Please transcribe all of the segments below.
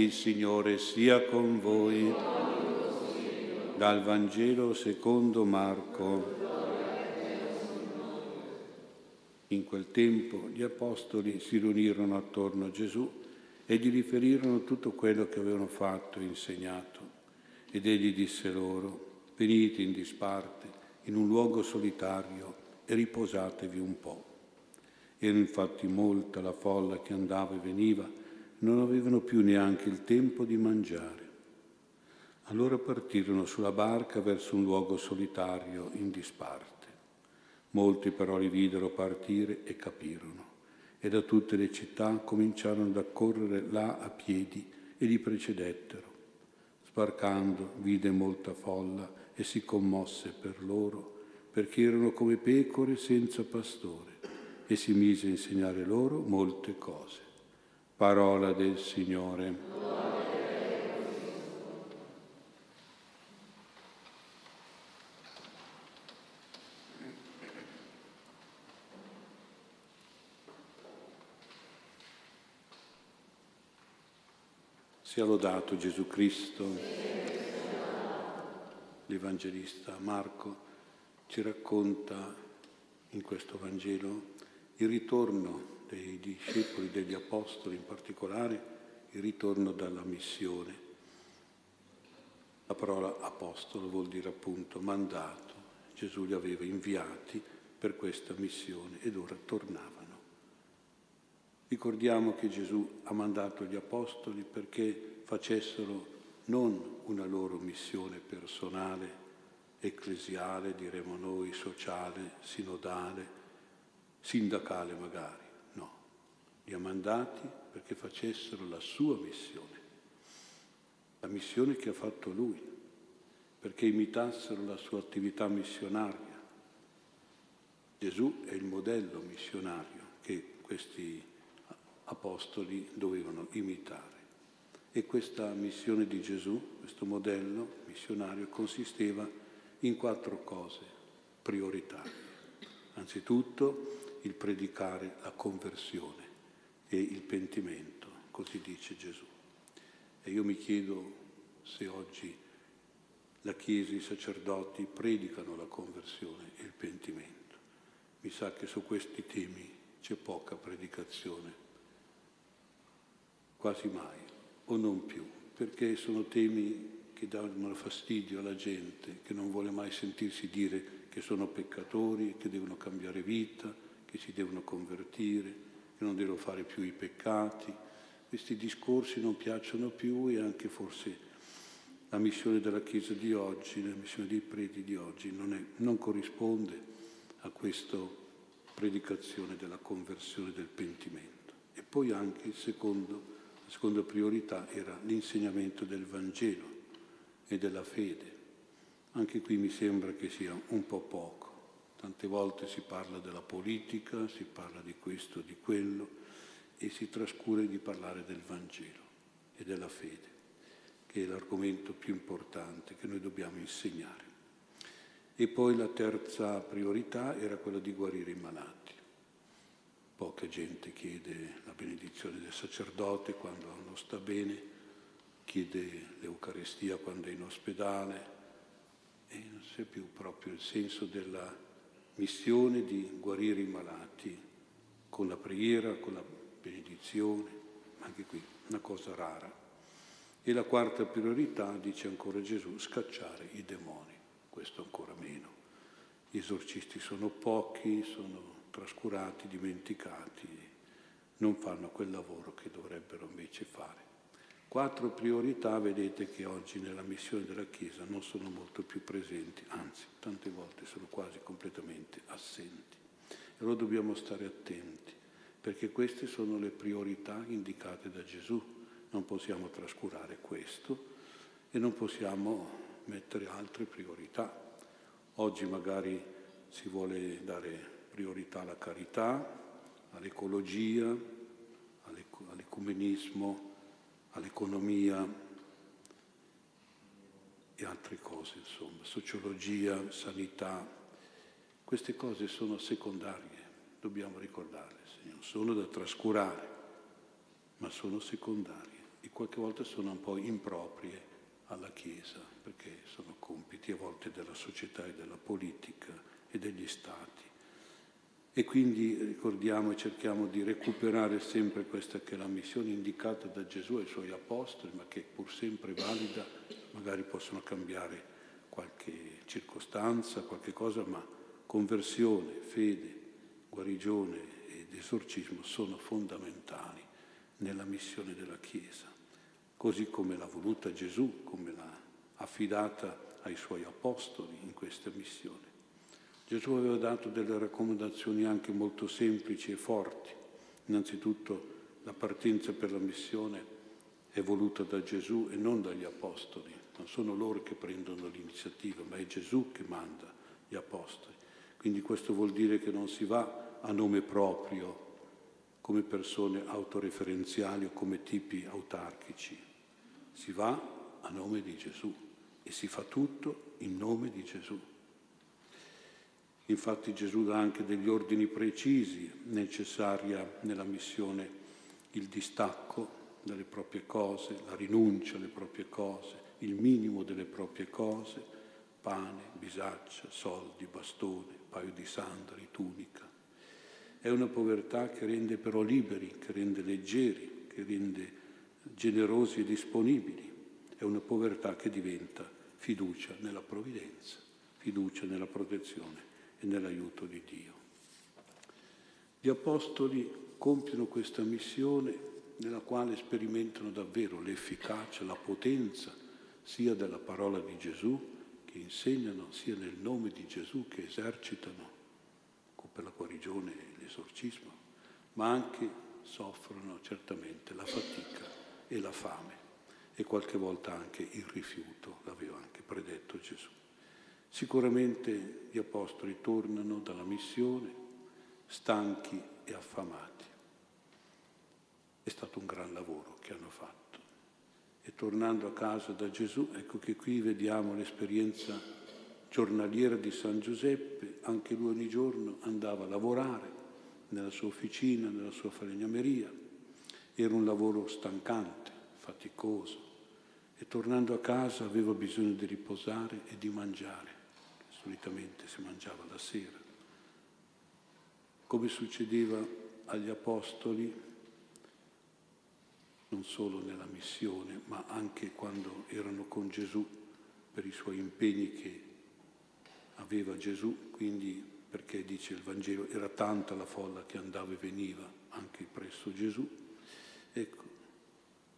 Il Signore sia con voi. Dal Vangelo secondo Marco. In quel tempo gli apostoli si riunirono attorno a Gesù e gli riferirono tutto quello che avevano fatto e insegnato. Ed egli disse loro, venite in disparte in un luogo solitario e riposatevi un po'. Era infatti molta la folla che andava e veniva, non avevano più neanche il tempo di mangiare. Allora partirono sulla barca verso un luogo solitario in disparte. Molti però li videro partire e capirono, e da tutte le città cominciarono ad accorrere là a piedi e li precedettero. Sbarcando vide molta folla e si commosse per loro, perché erano come pecore senza pastore, e si mise a insegnare loro molte cose. Parola del Signore. Sia lodato Gesù Cristo. L'Evangelista Marco ci racconta in questo Vangelo il ritorno dei discepoli, degli apostoli in particolare, il ritorno dalla missione. La parola apostolo vuol dire appunto mandato. Gesù li aveva inviati per questa missione ed ora tornavano. Ricordiamo che Gesù ha mandato gli apostoli perché facessero non una loro missione personale, ecclesiale, diremo noi, sociale, sinodale, sindacale magari. Li ha mandati perché facessero la sua missione, la missione che ha fatto lui, perché imitassero la sua attività missionaria. Gesù è il modello missionario che questi apostoli dovevano imitare. E questa missione di Gesù, questo modello missionario, consisteva in quattro cose prioritarie. Anzitutto il predicare la conversione e il pentimento, così dice Gesù. E io mi chiedo se oggi la Chiesa e i sacerdoti predicano la conversione e il pentimento. Mi sa che su questi temi c'è poca predicazione quasi mai, o non più, perché sono temi che danno fastidio alla gente, che non vuole mai sentirsi dire che sono peccatori, che devono cambiare vita, che si devono convertire, che non devono fare più i peccati. Questi discorsi non piacciono più e anche forse la missione della Chiesa di oggi, la missione dei preti di oggi non, è, non corrisponde a questa predicazione della conversione del pentimento. E poi anche il secondo la seconda priorità era l'insegnamento del Vangelo e della fede. Anche qui mi sembra che sia un po' poco. Tante volte si parla della politica, si parla di questo, di quello e si trascura di parlare del Vangelo e della fede, che è l'argomento più importante che noi dobbiamo insegnare. E poi la terza priorità era quella di guarire i malati. Poca gente chiede la benedizione del sacerdote quando non sta bene, chiede l'Eucaristia quando è in ospedale e non c'è più proprio il senso della missione di guarire i malati con la preghiera, con la benedizione, anche qui una cosa rara. E la quarta priorità, dice ancora Gesù, scacciare i demoni, questo ancora meno. Gli esorcisti sono pochi, sono trascurati, dimenticati, non fanno quel lavoro che dovrebbero invece fare. Quattro priorità, vedete che oggi nella missione della Chiesa non sono molto più presenti, anzi tante volte sono quasi completamente assenti. E allora dobbiamo stare attenti, perché queste sono le priorità indicate da Gesù. Non possiamo trascurare questo e non possiamo mettere altre priorità. Oggi magari si vuole dare priorità alla carità, all'ecologia, all'ecumenismo, all'economia e altre cose, insomma, sociologia, sanità. Queste cose sono secondarie, dobbiamo ricordarle, non sono da trascurare, ma sono secondarie. qualche volta sono un po' improprie alla Chiesa, perché sono compiti a volte della società e della politica e degli stati. E quindi ricordiamo e cerchiamo di recuperare sempre questa che è la missione indicata da Gesù ai suoi apostoli, ma che pur sempre valida, magari possono cambiare qualche circostanza, qualche cosa, ma conversione, fede, guarigione ed esorcismo sono fondamentali nella missione della Chiesa, così come l'ha voluta Gesù, come l'ha affidata ai suoi apostoli in questa missione. Gesù aveva dato delle raccomandazioni anche molto semplici e forti. Innanzitutto la partenza per la missione è voluta da Gesù e non dagli apostoli. Non sono loro che prendono l'iniziativa, ma è Gesù che manda gli apostoli. Quindi questo vuol dire che non si va a nome proprio come persone autoreferenziali o come tipi autarchici. Si va a nome di Gesù e si fa tutto in nome di Gesù. Infatti Gesù dà anche degli ordini precisi, necessaria nella missione il distacco dalle proprie cose, la rinuncia alle proprie cose, il minimo delle proprie cose, pane, bisaccia, soldi, bastone, paio di sandali, tunica. È una povertà che rende però liberi, che rende leggeri, che rende generosi e disponibili. È una povertà che diventa fiducia nella provvidenza, fiducia nella protezione e nell'aiuto di Dio. Gli apostoli compiono questa missione nella quale sperimentano davvero l'efficacia, la potenza sia della parola di Gesù che insegnano, sia nel nome di Gesù che esercitano per la guarigione e l'esorcismo, ma anche soffrono certamente la fatica e la fame e qualche volta anche il rifiuto, l'aveva anche predetto Gesù. Sicuramente gli apostoli tornano dalla missione stanchi e affamati. È stato un gran lavoro che hanno fatto. E tornando a casa da Gesù, ecco che qui vediamo l'esperienza giornaliera di San Giuseppe, anche lui ogni giorno andava a lavorare nella sua officina, nella sua falegnameria. Era un lavoro stancante, faticoso e tornando a casa aveva bisogno di riposare e di mangiare solitamente si mangiava la sera. Come succedeva agli apostoli, non solo nella missione, ma anche quando erano con Gesù per i suoi impegni che aveva Gesù, quindi perché dice il Vangelo era tanta la folla che andava e veniva anche presso Gesù. Ecco,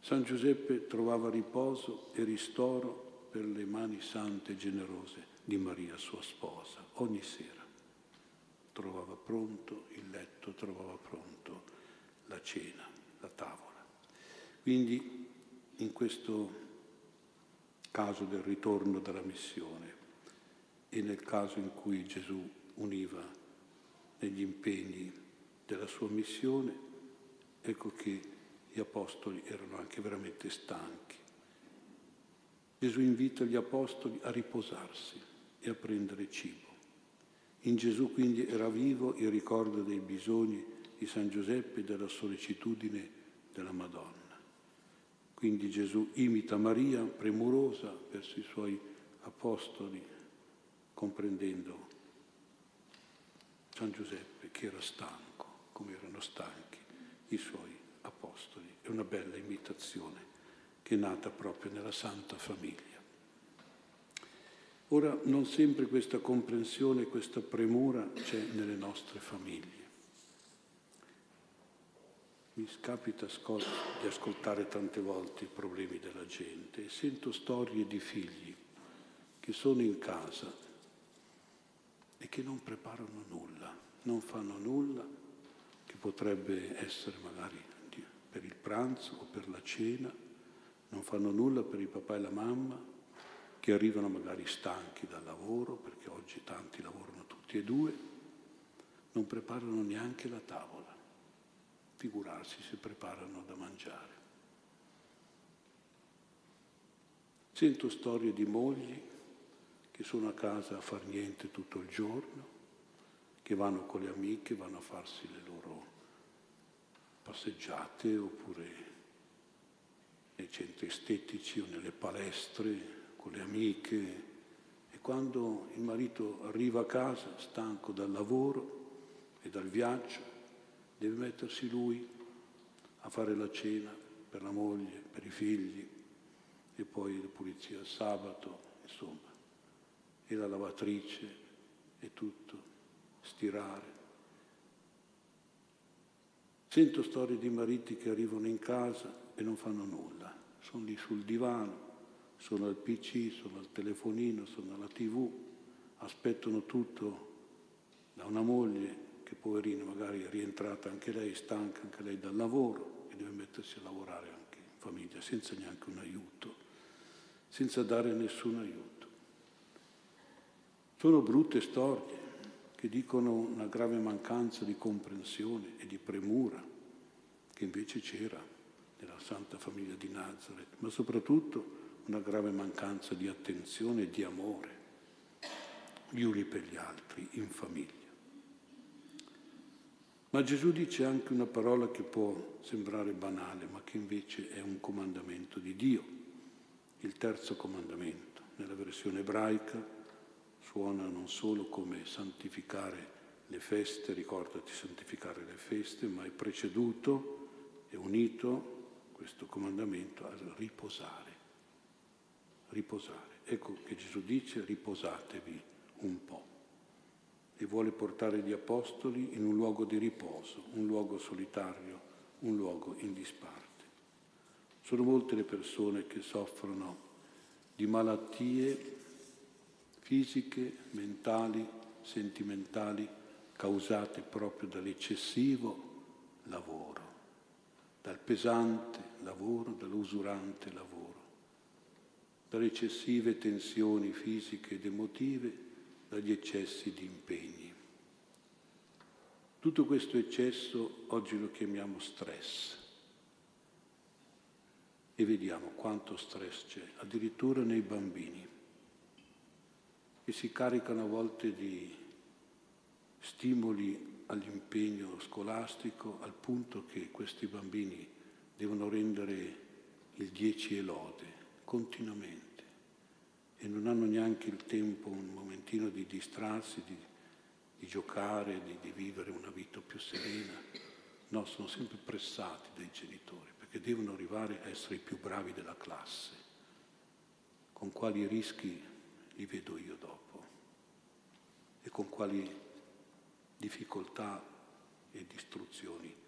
San Giuseppe trovava riposo e ristoro per le mani sante e generose di Maria, sua sposa, ogni sera. Trovava pronto il letto, trovava pronto la cena, la tavola. Quindi in questo caso del ritorno dalla missione e nel caso in cui Gesù univa negli impegni della sua missione, ecco che gli apostoli erano anche veramente stanchi. Gesù invita gli apostoli a riposarsi e a prendere cibo. In Gesù quindi era vivo il ricordo dei bisogni di San Giuseppe e della sollecitudine della Madonna. Quindi Gesù imita Maria premurosa verso i suoi apostoli, comprendendo San Giuseppe che era stanco, come erano stanchi i suoi apostoli. È una bella imitazione che è nata proprio nella Santa Famiglia. Ora, non sempre questa comprensione, questa premura c'è nelle nostre famiglie. Mi capita di ascoltare tante volte i problemi della gente e sento storie di figli che sono in casa e che non preparano nulla, non fanno nulla, che potrebbe essere magari per il pranzo o per la cena, non fanno nulla per il papà e la mamma, che arrivano magari stanchi dal lavoro, perché oggi tanti lavorano tutti e due, non preparano neanche la tavola, figurarsi se preparano da mangiare. Sento storie di mogli che sono a casa a far niente tutto il giorno, che vanno con le amiche, vanno a farsi le loro passeggiate oppure nei centri estetici o nelle palestre, con le amiche. E quando il marito arriva a casa, stanco dal lavoro e dal viaggio, deve mettersi lui a fare la cena per la moglie, per i figli, e poi la pulizia il sabato, insomma, e la lavatrice e tutto, stirare. Sento storie di mariti che arrivano in casa e non fanno nulla, sono lì sul divano, sono al PC, sono al telefonino, sono alla tv, aspettano tutto da una moglie che poverina magari è rientrata anche lei, stanca anche lei dal lavoro e deve mettersi a lavorare anche in famiglia senza neanche un aiuto, senza dare nessun aiuto. Sono brutte storie che dicono una grave mancanza di comprensione e di premura che invece c'era nella Santa Famiglia di Nazareth, ma soprattutto una grave mancanza di attenzione e di amore gli uni per gli altri in famiglia. Ma Gesù dice anche una parola che può sembrare banale, ma che invece è un comandamento di Dio, il terzo comandamento. Nella versione ebraica suona non solo come santificare le feste, ricordati santificare le feste, ma è preceduto e unito questo comandamento al riposare riposare. Ecco che Gesù dice riposatevi un po' e vuole portare gli apostoli in un luogo di riposo, un luogo solitario, un luogo in disparte. Sono molte le persone che soffrono di malattie fisiche, mentali, sentimentali, causate proprio dall'eccessivo lavoro, dal pesante lavoro, dall'usurante lavoro dalle eccessive tensioni fisiche ed emotive, dagli eccessi di impegni. Tutto questo eccesso oggi lo chiamiamo stress e vediamo quanto stress c'è, addirittura nei bambini, che si caricano a volte di stimoli all'impegno scolastico al punto che questi bambini devono rendere il 10 e lode continuamente e non hanno neanche il tempo, un momentino di distrarsi, di, di giocare, di, di vivere una vita più serena. No, sono sempre pressati dai genitori perché devono arrivare a essere i più bravi della classe. Con quali rischi li vedo io dopo e con quali difficoltà e distruzioni.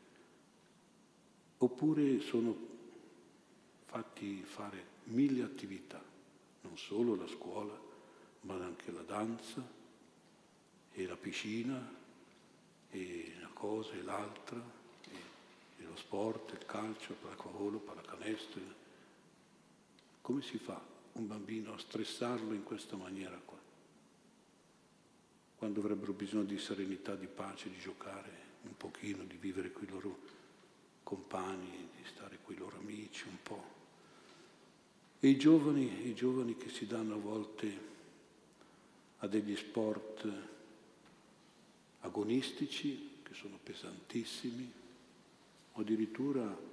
Oppure sono fatti fare mille attività, non solo la scuola, ma anche la danza e la piscina e una cosa e l'altra, e, e lo sport, il calcio, il pallavolo, pallacanestro. Come si fa un bambino a stressarlo in questa maniera qua? Quando avrebbero bisogno di serenità, di pace, di giocare un pochino, di vivere con i loro compagni, di stare con i loro amici un po'. E i giovani, i giovani che si danno a volte a degli sport agonistici, che sono pesantissimi, o addirittura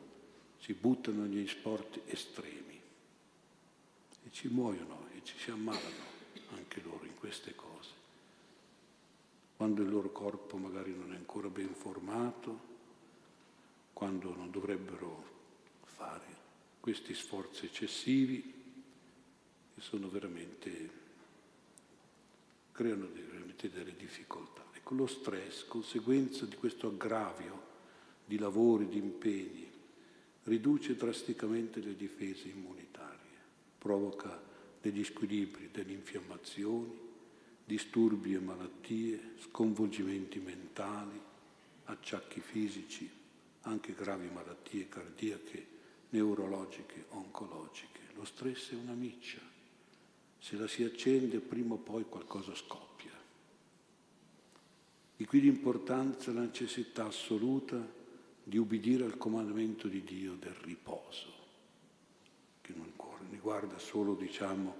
si buttano negli sport estremi e ci muoiono e ci si ammalano anche loro in queste cose. Quando il loro corpo magari non è ancora ben formato, quando non dovrebbero fare questi sforzi eccessivi che sono veramente, creano veramente delle difficoltà. Ecco, lo stress, conseguenza di questo aggravio di lavori, di impegni, riduce drasticamente le difese immunitarie, provoca degli squilibri, delle infiammazioni, disturbi e malattie, sconvolgimenti mentali, acciacchi fisici, anche gravi malattie cardiache neurologiche, oncologiche. Lo stress è una miccia. Se la si accende prima o poi qualcosa scoppia. Di qui l'importanza la necessità assoluta di ubbidire al comandamento di Dio del riposo, che non riguarda solo, diciamo,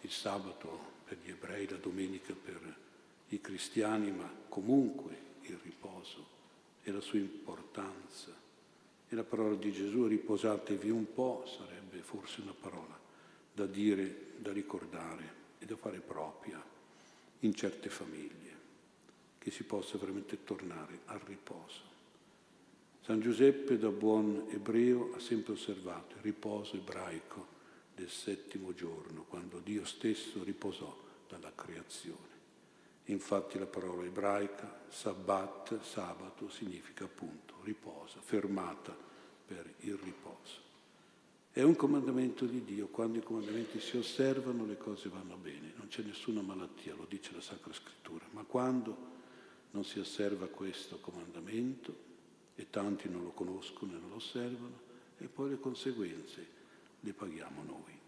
il sabato per gli ebrei, la domenica per i cristiani, ma comunque il riposo e la sua importanza e la parola di Gesù, riposatevi un po', sarebbe forse una parola da dire, da ricordare e da fare propria in certe famiglie, che si possa veramente tornare al riposo. San Giuseppe, da buon ebreo, ha sempre osservato il riposo ebraico del settimo giorno, quando Dio stesso riposò dalla creazione. Infatti la parola ebraica, sabbat, sabato, significa appunto riposo, fermata per il riposo. È un comandamento di Dio, quando i comandamenti si osservano le cose vanno bene, non c'è nessuna malattia, lo dice la Sacra Scrittura, ma quando non si osserva questo comandamento e tanti non lo conoscono e non lo osservano, e poi le conseguenze le paghiamo noi.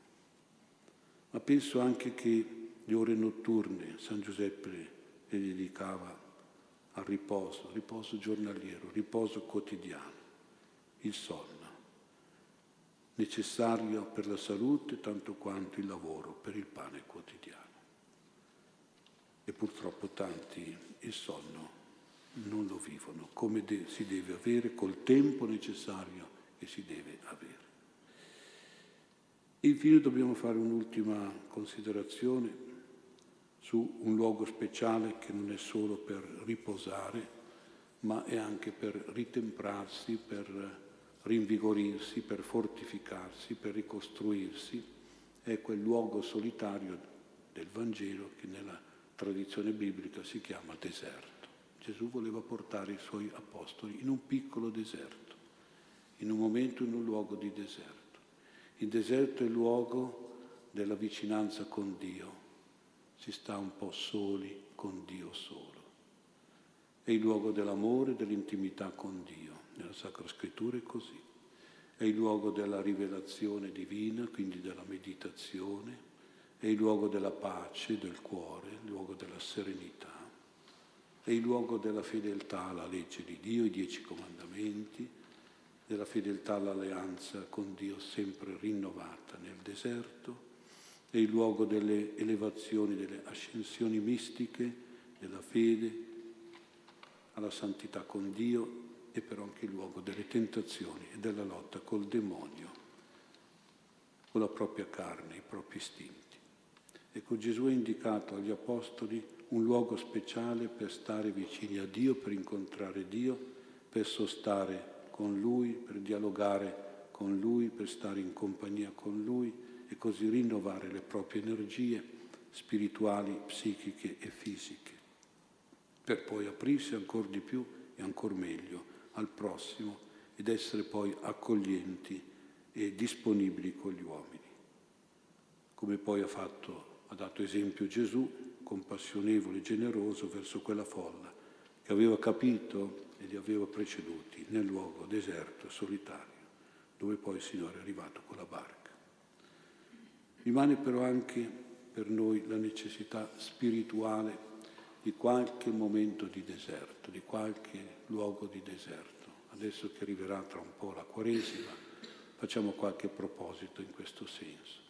Ma penso anche che le ore notturne San Giuseppe le dedicava al riposo, riposo giornaliero, riposo quotidiano, il sonno necessario per la salute tanto quanto il lavoro per il pane quotidiano. E purtroppo tanti il sonno non lo vivono come de- si deve avere, col tempo necessario che si deve avere. Infine dobbiamo fare un'ultima considerazione su un luogo speciale che non è solo per riposare, ma è anche per ritemprarsi, per rinvigorirsi, per fortificarsi, per ricostruirsi, è quel luogo solitario del Vangelo che nella tradizione biblica si chiama deserto. Gesù voleva portare i suoi apostoli in un piccolo deserto, in un momento, in un luogo di deserto. Il deserto è il luogo della vicinanza con Dio, si sta un po' soli con Dio solo. È il luogo dell'amore, dell'intimità con Dio nella Sacra Scrittura è così. È il luogo della rivelazione divina, quindi della meditazione, è il luogo della pace del cuore, il luogo della serenità, è il luogo della fedeltà alla legge di Dio, i dieci comandamenti, della fedeltà all'alleanza con Dio sempre rinnovata nel deserto, è il luogo delle elevazioni, delle ascensioni mistiche, della fede, alla santità con Dio è però anche il luogo delle tentazioni e della lotta col demonio, con la propria carne, i propri istinti. Ecco, Gesù ha indicato agli Apostoli un luogo speciale per stare vicini a Dio, per incontrare Dio, per sostare con Lui, per dialogare con Lui, per stare in compagnia con Lui e così rinnovare le proprie energie spirituali, psichiche e fisiche, per poi aprirsi ancora di più e ancora meglio al prossimo ed essere poi accoglienti e disponibili con gli uomini. Come poi ha, fatto, ha dato esempio Gesù, compassionevole e generoso verso quella folla che aveva capito e li aveva preceduti nel luogo deserto e solitario, dove poi il Signore è arrivato con la barca. Rimane però anche per noi la necessità spirituale di qualche momento di deserto, di qualche luogo di deserto. Adesso che arriverà tra un po' la Quaresima, facciamo qualche proposito in questo senso.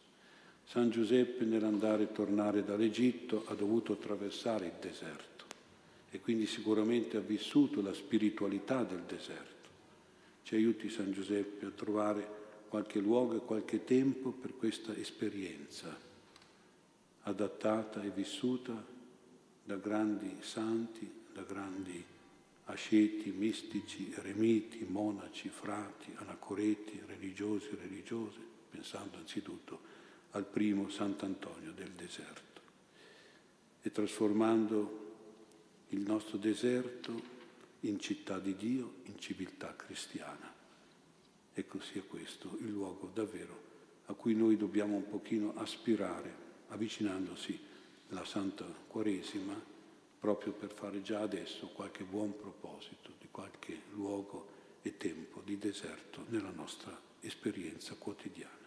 San Giuseppe nell'andare e tornare dall'Egitto ha dovuto attraversare il deserto e quindi sicuramente ha vissuto la spiritualità del deserto. Ci aiuti San Giuseppe a trovare qualche luogo e qualche tempo per questa esperienza adattata e vissuta da grandi santi, da grandi asceti, mistici, eremiti, monaci, frati, anacoreti, religiosi, religiose, pensando anzitutto al primo Sant'Antonio del deserto e trasformando il nostro deserto in città di Dio, in civiltà cristiana. Ecco sia questo il luogo davvero a cui noi dobbiamo un pochino aspirare, avvicinandosi la Santa Quaresima proprio per fare già adesso qualche buon proposito di qualche luogo e tempo di deserto nella nostra esperienza quotidiana.